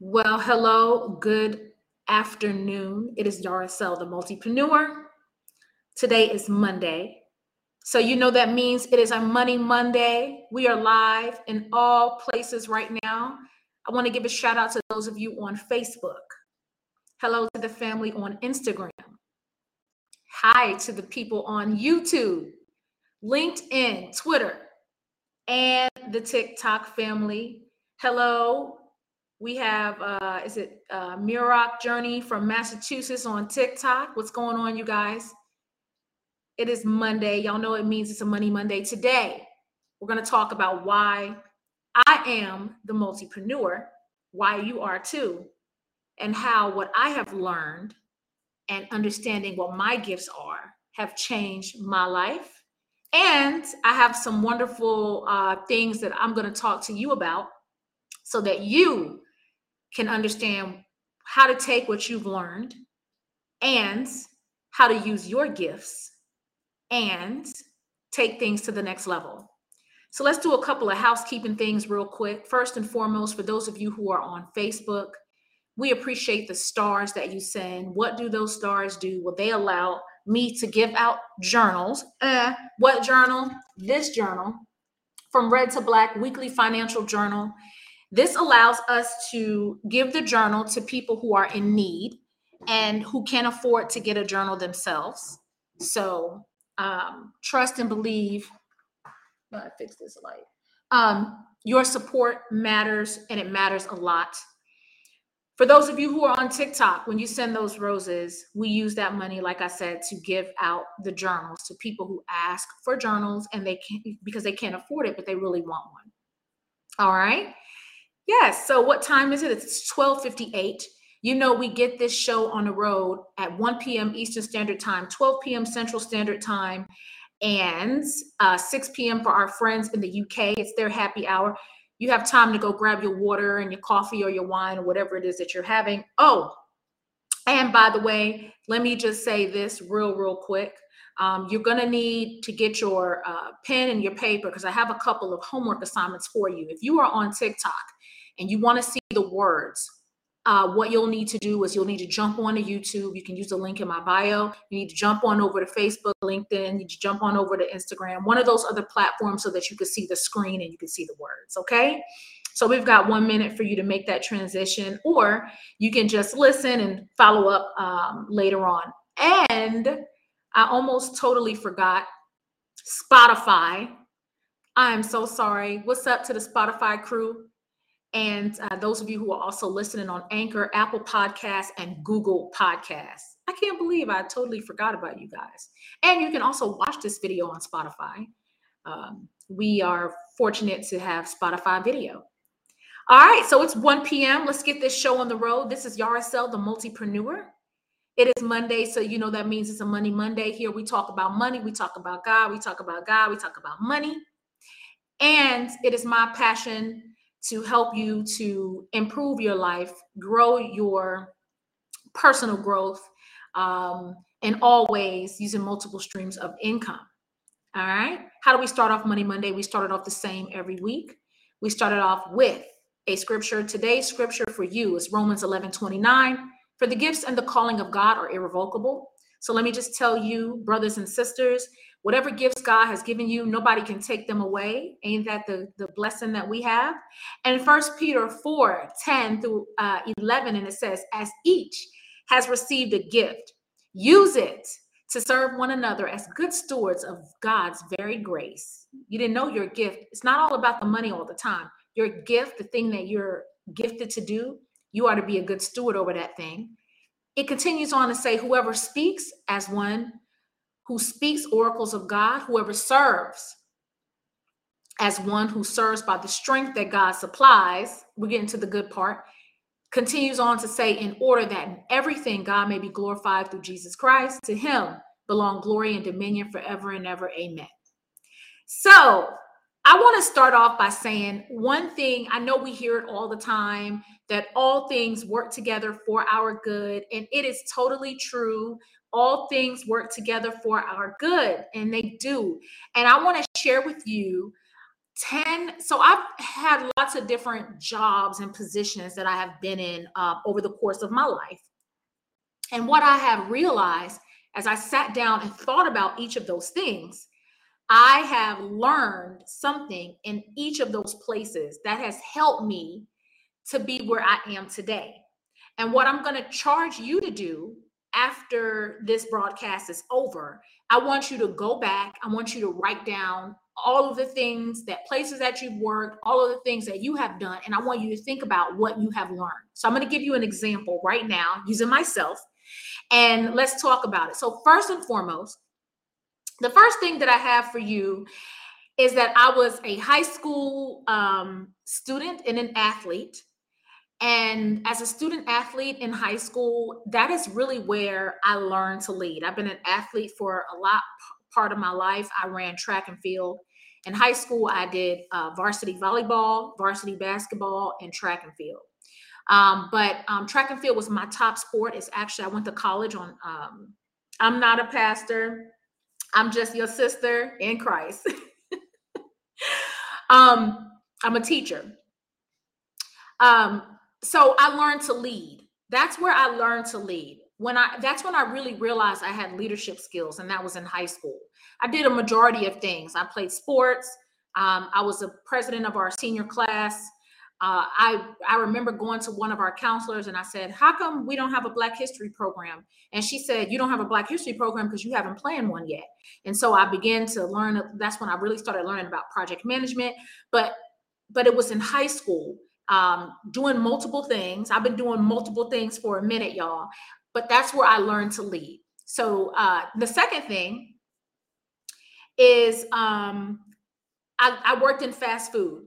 Well, hello, good afternoon. It is Yahrasiel, the multipreneur. Today is Monday. So, you know that means it is a Money Monday. We are live in all places right now. I want to give a shout out to those of you on Facebook. Hello to the family on Instagram. Hi to the people on YouTube, LinkedIn, Twitter, and the TikTok family. Hello we have, uh, is it uh, Muroc Journey from Massachusetts on TikTok? What's going on, you guys? It is Monday. Y'all know it means it's a Money Monday. Today, we're going to talk about why I am the multipreneur, why you are too, and how what I have learned and understanding what my gifts are have changed my life. And I have some wonderful uh, things that I'm going to talk to you about so that you can understand how to take what you've learned and how to use your gifts and take things to the next level. So let's do a couple of housekeeping things real quick. First and foremost, for those of you who are on Facebook, we appreciate the stars that you send. What do those stars do? Well, they allow me to give out journals. Eh, what journal? This journal from Red to Black Weekly Financial Journal. This allows us to give the journal to people who are in need and who can't afford to get a journal themselves. So um, trust and believe. I fix this light. Um, your support matters and it matters a lot. For those of you who are on TikTok, when you send those roses, we use that money, like I said, to give out the journals to people who ask for journals and they can't because they can't afford it, but they really want one. All right. Yes. So what time is it? It's 1258. You know, we get this show on the road at 1 p.m. Eastern Standard Time, 12 p.m. Central Standard Time, and uh, 6 p.m. for our friends in the UK. It's their happy hour. You have time to go grab your water and your coffee or your wine or whatever it is that you're having. Oh, and by the way, let me just say this real, real quick. Um, you're going to need to get your uh, pen and your paper because I have a couple of homework assignments for you. If you are on TikTok, and you want to see the words, uh, what you'll need to do is you'll need to jump on to YouTube. You can use the link in my bio. You need to jump on over to Facebook, LinkedIn. You need to jump on over to Instagram, one of those other platforms so that you can see the screen and you can see the words. Okay. So we've got one minute for you to make that transition, or you can just listen and follow up um, later on. And I almost totally forgot Spotify. I am so sorry. What's up to the Spotify crew? And uh, those of you who are also listening on Anchor, Apple Podcasts, and Google Podcasts. I can't believe I totally forgot about you guys. And you can also watch this video on Spotify. Um, we are fortunate to have Spotify video. All right, so it's 1 p.m. Let's get this show on the road. This is Yahrasiel, the multipreneur. It is Monday, so you know that means it's a Money Monday. Here we talk about money, we talk about God, we talk about God, we talk about money. And it is my passion to help you to improve your life, grow your personal growth, um, and always using multiple streams of income. All right. How do we start off Money Monday? We started off the same every week. We started off with a scripture. Today's scripture for you is Romans 11 29. For the gifts and the calling of God are irrevocable. So let me just tell you, brothers and sisters, whatever gifts God has given you, nobody can take them away. Ain't that the, the blessing that we have? And First Peter 4 10 through uh, 11, and it says, As each has received a gift, use it to serve one another as good stewards of God's very grace. You didn't know your gift. It's not all about the money all the time. Your gift, the thing that you're gifted to do, you are to be a good steward over that thing. It continues on to say, Whoever speaks as one who speaks oracles of God, whoever serves as one who serves by the strength that God supplies, we get into the good part, continues on to say, in order that in everything God may be glorified through Jesus Christ, to him belong glory and dominion forever and ever. Amen. So, I want to start off by saying one thing. I know we hear it all the time that all things work together for our good, and it is totally true all things work together for our good, and they do. And I want to share with you 10 so i've had lots of different jobs and positions that i have been in uh, over the course of my life and what i have realized as i sat down and thought about each of those things i have learned something in each of those places that has helped me to be where i am today and what i'm going to charge you to do after this broadcast is over i want you to go back i want you to write down all of the things that places that you've worked, all of the things that you have done. And I want you to think about what you have learned. So I'm going to give you an example right now using myself. And let's talk about it. So, first and foremost, the first thing that I have for you is that I was a high school um, student and an athlete. And as a student athlete in high school, that is really where I learned to lead. I've been an athlete for a lot part of my life. I ran track and field. In high school, I did uh, varsity volleyball, varsity basketball, and track and field. Um, but um, track and field was my top sport. It's actually I went to college on. Um, I'm not a pastor. I'm just your sister in Christ. um, I'm a teacher. Um, so I learned to lead. That's where I learned to lead. When I that's when I really realized I had leadership skills, and that was in high school. I did a majority of things. I played sports. Um, I was a president of our senior class. Uh, I I remember going to one of our counselors and I said, "How come we don't have a Black History program?" And she said, "You don't have a Black History program because you haven't planned one yet." And so I began to learn. That's when I really started learning about project management. But but it was in high school, um, doing multiple things. I've been doing multiple things for a minute, y'all. But that's where I learned to lead. So uh, the second thing is um, I, I worked in fast food.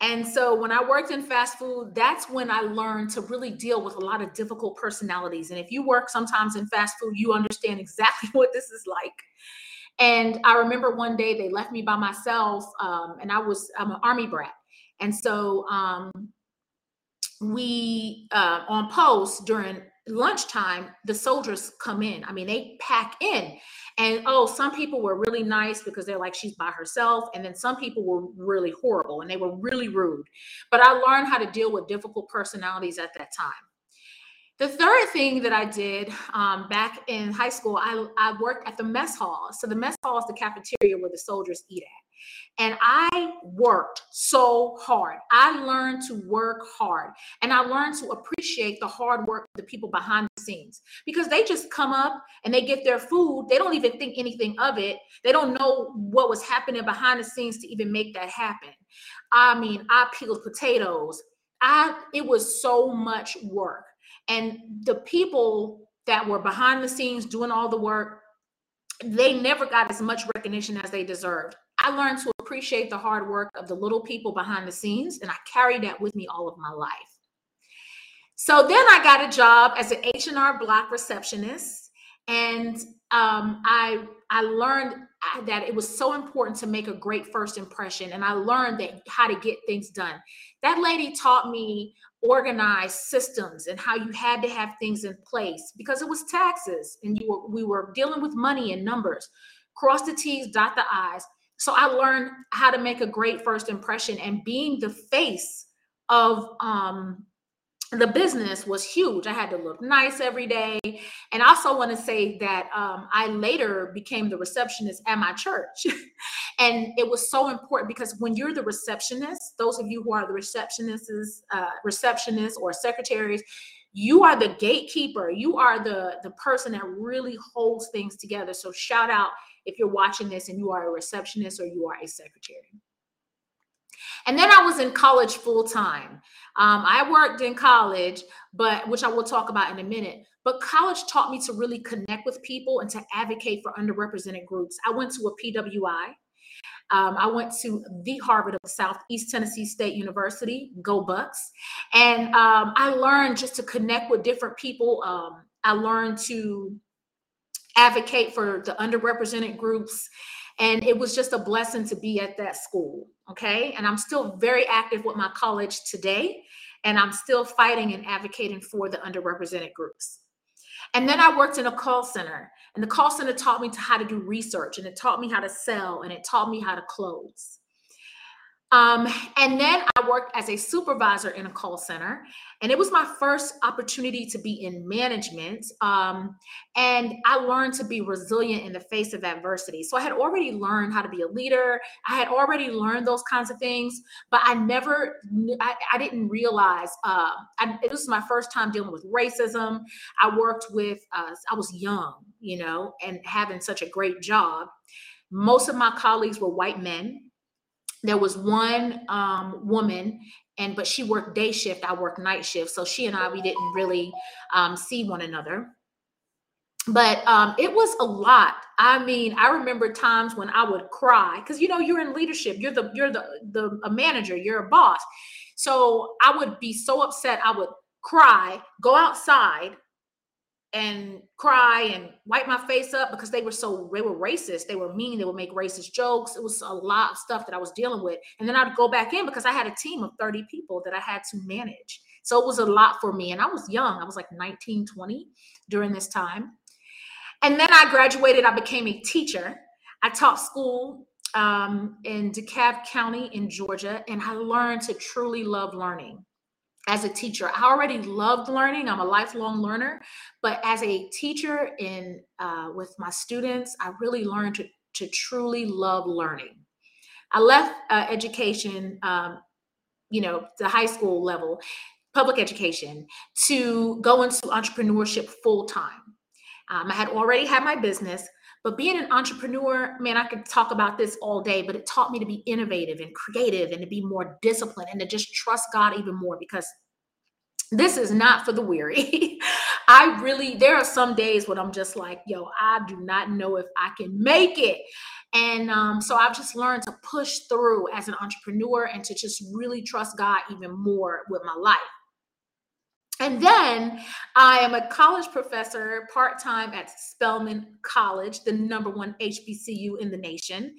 And so when I worked in fast food, that's when I learned to really deal with a lot of difficult personalities. And if you work sometimes in fast food, you understand exactly what this is like. And I remember one day they left me by myself, um, and I was I'm an army brat, and so um, we uh, on post during lunchtime, the soldiers come in. I mean, they pack in. And oh, some people were really nice because they're like, she's by herself. And then some people were really horrible and they were really rude. But I learned how to deal with difficult personalities at that time. The third thing that I did um, back in high school, I, I worked at the mess hall. So the mess hall is the cafeteria where the soldiers eat at. And I worked so hard. I learned to work hard and I learned to appreciate the hard work of the people behind the scenes because they just come up and they get their food. They don't even think anything of it. They don't know what was happening behind the scenes to even make that happen. I mean, I peeled potatoes. I it was so much work. And the people that were behind the scenes doing all the work, they never got as much recognition as they deserved. I learned to appreciate the hard work of the little people behind the scenes, and I carried that with me all of my life. So then I got a job as an H&R Block receptionist, and um, I I learned that it was so important to make a great first impression, and I learned that how to get things done. That lady taught me organized systems and how you had to have things in place because it was taxes, and you were we were dealing with money and numbers. Cross the T's, dot the I's. So I learned how to make a great first impression and being the face of um, the business was huge. I had to look nice every day. And I also want to say that um, I later became the receptionist at my church. and it was so important because when you're the receptionist, those of you who are the receptionists, uh, receptionists or secretaries, you are the gatekeeper. You are the, the person that really holds things together. So shout out if you're watching this and you are a receptionist or you are a secretary. And then I was in college full time. Um, I worked in college, but which I will talk about in a minute. But college taught me to really connect with people and to advocate for underrepresented groups. I went to a PWI. Um, I went to the Harvard of Southeast Tennessee State University, go Bucs. And um, I learned just to connect with different people. Um, I learned to advocate for the underrepresented groups. And it was just a blessing to be at that school. Okay. And I'm still very active with my college today. And I'm still fighting and advocating for the underrepresented groups. And then I worked in a call center, and the call center taught me how to do research, and it taught me how to sell, and it taught me how to close. Um, and then I worked as a supervisor in a call center, and it was my first opportunity to be in management. Um, and I learned to be resilient in the face of adversity. So I had already learned how to be a leader. I had already learned those kinds of things, but I never, I, I didn't realize. Uh, I, it was my first time dealing with racism. I worked with, uh, I was young, you know, and having such a great job. Most of my colleagues were white men there was one um, woman and but she worked day shift i worked night shift so she and i we didn't really um, see one another. But um, it was a lot. I mean i remember times when i would cry because you know you're in leadership you're the you're the the a manager you're a boss. So i would be so upset i would cry go outside and cry and wipe my face up because they were so they were racist. They were mean. They would make racist jokes. It was a lot of stuff that i was dealing with. And then i'd go back in because i had a team of 30 people that i had to manage. So it was a lot for me. And i was young. I was like 19 20 during this time. And then i graduated. I became a teacher. I taught school um, in dekalb county in georgia and i learned to truly love learning as a teacher i already loved learning i'm a lifelong learner but as a teacher in uh, with my students i really learned to, to truly love learning. I left uh, education um, you know the high school level public education to go into entrepreneurship full time. Um, i had already had my business but being an entrepreneur, man, I could talk about this all day, but it taught me to be innovative and creative and to be more disciplined and to just trust God even more because this is not for the weary. I really, there are some days when I'm just like, yo, I do not know if I can make it. And um, so I've just learned to push through as an entrepreneur and to just really trust God even more with my life. And then I am a college professor part time at Spelman College, the number one HBCU in the nation.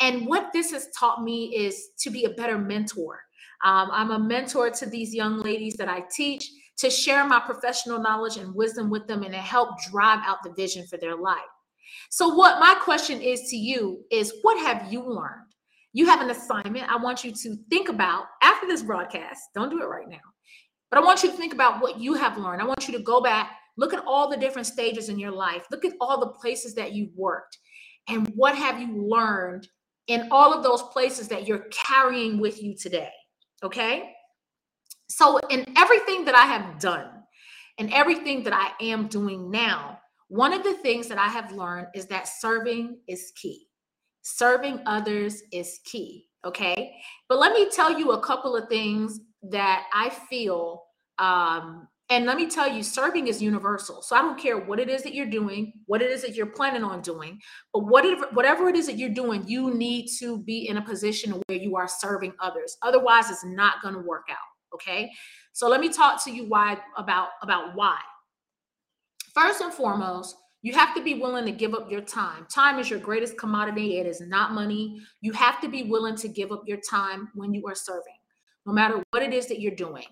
And what this has taught me is to be a better mentor. Um, I'm a mentor to these young ladies that I teach to share my professional knowledge and wisdom with them and to help drive out the vision for their life. So, what my question is to you is what have you learned? You have an assignment I want you to think about after this broadcast. Don't do it right now but I want you to think about what you have learned. I want you to go back, look at all the different stages in your life, look at all the places that you've worked, and what have you learned in all of those places that you're carrying with you today. Okay. So, in everything that I have done and everything that I am doing now, one of the things that I have learned is that serving is key. Serving others is key. Okay. But let me tell you a couple of things that I feel, um, and let me tell you, serving is universal. So I don't care what it is that you're doing, what it is that you're planning on doing, but whatever whatever it is that you're doing, you need to be in a position where you are serving others. Otherwise, it's not going to work out. Okay. So let me talk to you why about about why. First and foremost, you have to be willing to give up your time. Time is your greatest commodity. It is not money. You have to be willing to give up your time when you are serving no matter what it is that you're doing.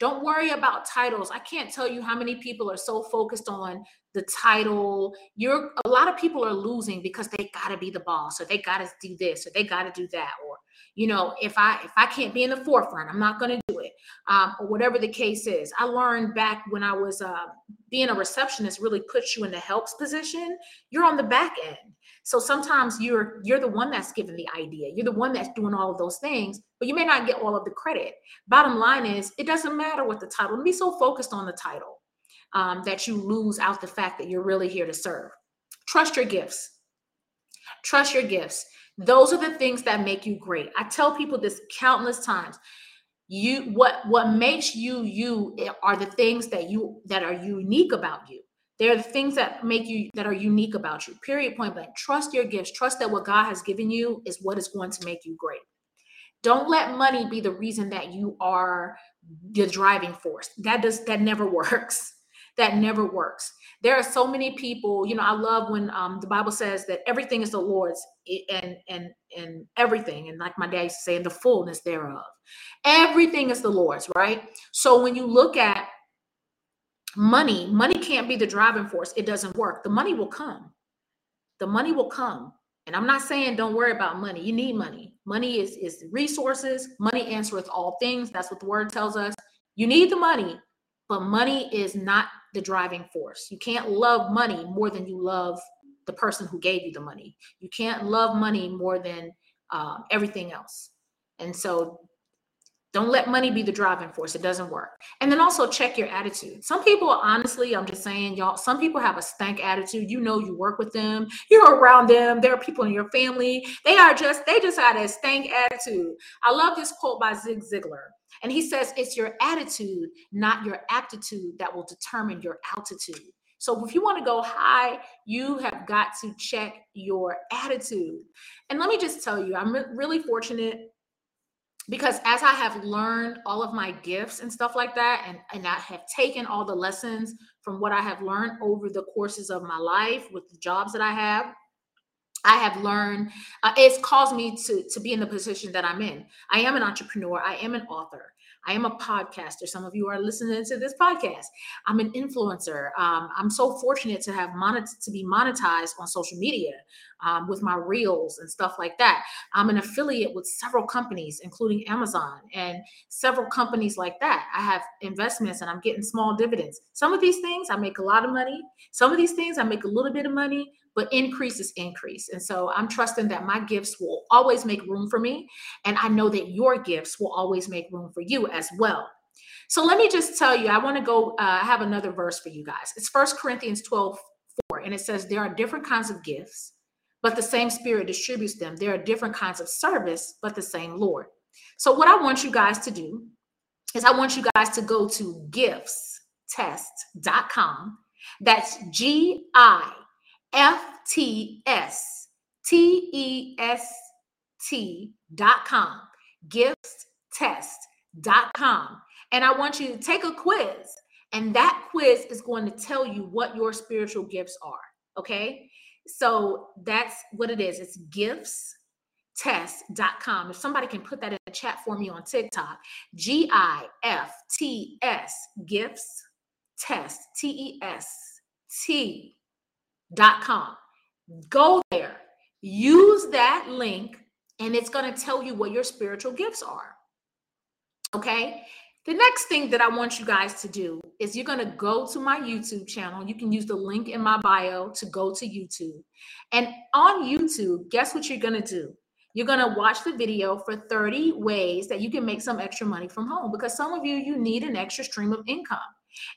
Don't worry about titles. I can't tell you how many people are so focused on the title. You're a lot of people are losing because they got to be the boss or they got to do this or they got to do that or you know if i if i can't be in the forefront i'm not to do it um, or whatever the case is i learned back when i was uh, being a receptionist really puts you in the helps position you're on the back end so sometimes you're you're the one that's given the idea. You're the one that's doing all of those things, but you may not get all of the credit. Bottom line is, it doesn't matter what the title. Be so focused on the title um, that you lose out the fact that you're really here to serve. Trust your gifts. Trust your gifts. Those are the things that make you great. I tell people this countless times. You what what makes you you are the things that you that are unique about you. They're the things that make you that are unique about you. Period. Point blank. Trust your gifts. Trust that what God has given you is what is going to make you great. Don't let money be the reason that you are the driving force. That does that never works. That never works. There are so many people. You know, I love when um, the Bible says that everything is the Lord's, and and and everything, and like my dad used to say, in the fullness thereof. Everything is the Lord's, right? So when you look at money money can't be the driving force it doesn't work the money will come the money will come And I'm not saying don't worry about money. You need money. Money is, is resources. Money answereth all things. That's what the word tells us. You need the money, but money is not the driving force. You can't love money more than you love the person who gave you the money. You can't love money more than uh, everything else. And so don't let money be the driving force. It doesn't work. And then also check your attitude. Some people, honestly, I'm just saying, y'all, some people have a stank attitude. You know, you work with them, you're around them, there are people in your family. They are just, they just had a stank attitude. I love this quote by Zig Ziglar. And he says, it's your attitude, not your aptitude, that will determine your altitude. So if you want to go high, you have got to check your attitude. And let me just tell you, I'm really fortunate because as I have learned all of my gifts and stuff like that, and, and I have taken all the lessons from what I have learned over the courses of my life with the jobs that I have, I have learned uh, it's caused me to to be in the position that I'm in. I am an entrepreneur. I am an author. I am a podcaster. Some of you are listening to this podcast. I'm an influencer. Um, I'm so fortunate to have monet- to be monetized on social media um, with my reels and stuff like that. I'm an affiliate with several companies, including Amazon and several companies like that. I have investments and I'm getting small dividends. Some of these things I make a lot of money. Some of these things I make a little bit of money but increase is increase. And so I'm trusting that my gifts will always make room for me. And I know that your gifts will always make room for you as well. So let me just tell you, I want to go uh, have another verse for you guys. It's First Corinthians 12 4, and it says, There are different kinds of gifts, but the same Spirit distributes them. There are different kinds of service, but the same Lord. So, what I want you guys to do is I want you guys to go to giftstest.com. That's G I F T S T E S T dot com, dot. And I want you to take a quiz, and that quiz is going to tell you what your spiritual gifts are. Okay. So that's what it is. It's gifts test.com. If somebody can put that in the chat for me on TikTok, G I F T S, gifts test, T E S T com. Go there, use that link, and it's going to tell you what your spiritual gifts are. Okay. The next thing that I want you guys to do is you're going to go to my YouTube channel. You can use the link in my bio to go to YouTube. And on YouTube, guess what you're going to do? You're going to watch the video for 30 ways that you can make some extra money from home because some of you you need an extra stream of income.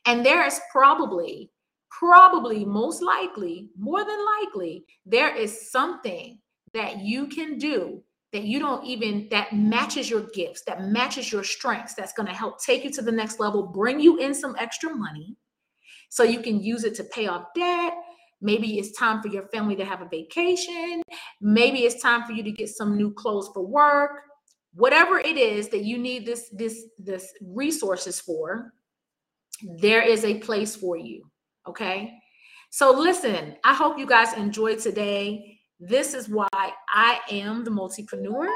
And there is probably probably most likely, more than likely, there is something that you can do that you don't even that matches your gifts, that matches your strengths, that's going to help take you to the next level, bring you in some extra money so you can use it to pay off debt. Maybe it's time for your family to have a vacation. Maybe it's time for you to get some new clothes for work. Whatever it is that you need this this this resources for, there is a place for you. Okay. So listen, I hope you guys enjoyed today. This is why I am the multipreneur.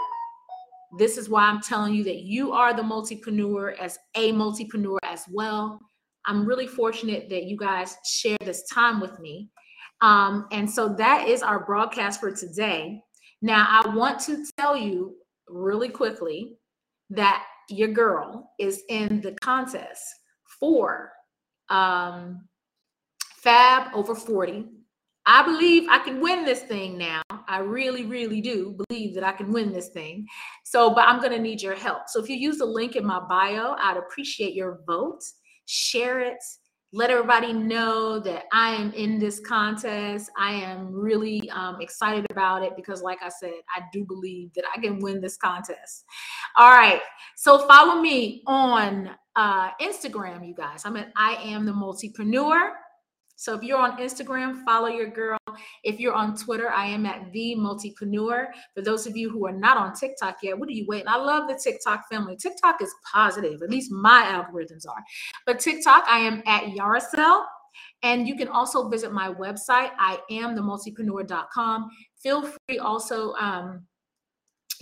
This is why I'm telling you that you are the multipreneur as a multipreneur as well. I'm really fortunate that you guys share this time with me. Um, and so that is our broadcast for today. Now, I want to tell you really quickly that your girl is in the contest for um, Fab over 40. I believe I can win this thing now. I really, really do believe that I can win this thing. So, but I'm going to need your help. So, if you use the link in my bio, I'd appreciate your vote. Share it. Let everybody know that I am in this contest. I am really um, excited about it because, like I said, I do believe that I can win this contest. All right. So, follow me on uh, Instagram, you guys. I'm at I am the multipreneur. So if you're on Instagram, follow your girl. If you're on Twitter, I am at the multipreneur. For those of you who are not on TikTok yet, what are you waiting? I love the TikTok family. TikTok is positive, at least my algorithms are. But TikTok, I am at Yahrasiel. And you can also visit my website, I am the multipreneur.com. Feel free also um,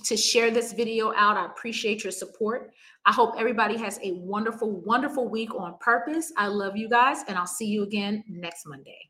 to share this video out. I appreciate your support. I hope everybody has a wonderful, wonderful week on purpose. I love you guys, and I'll see you again next Monday.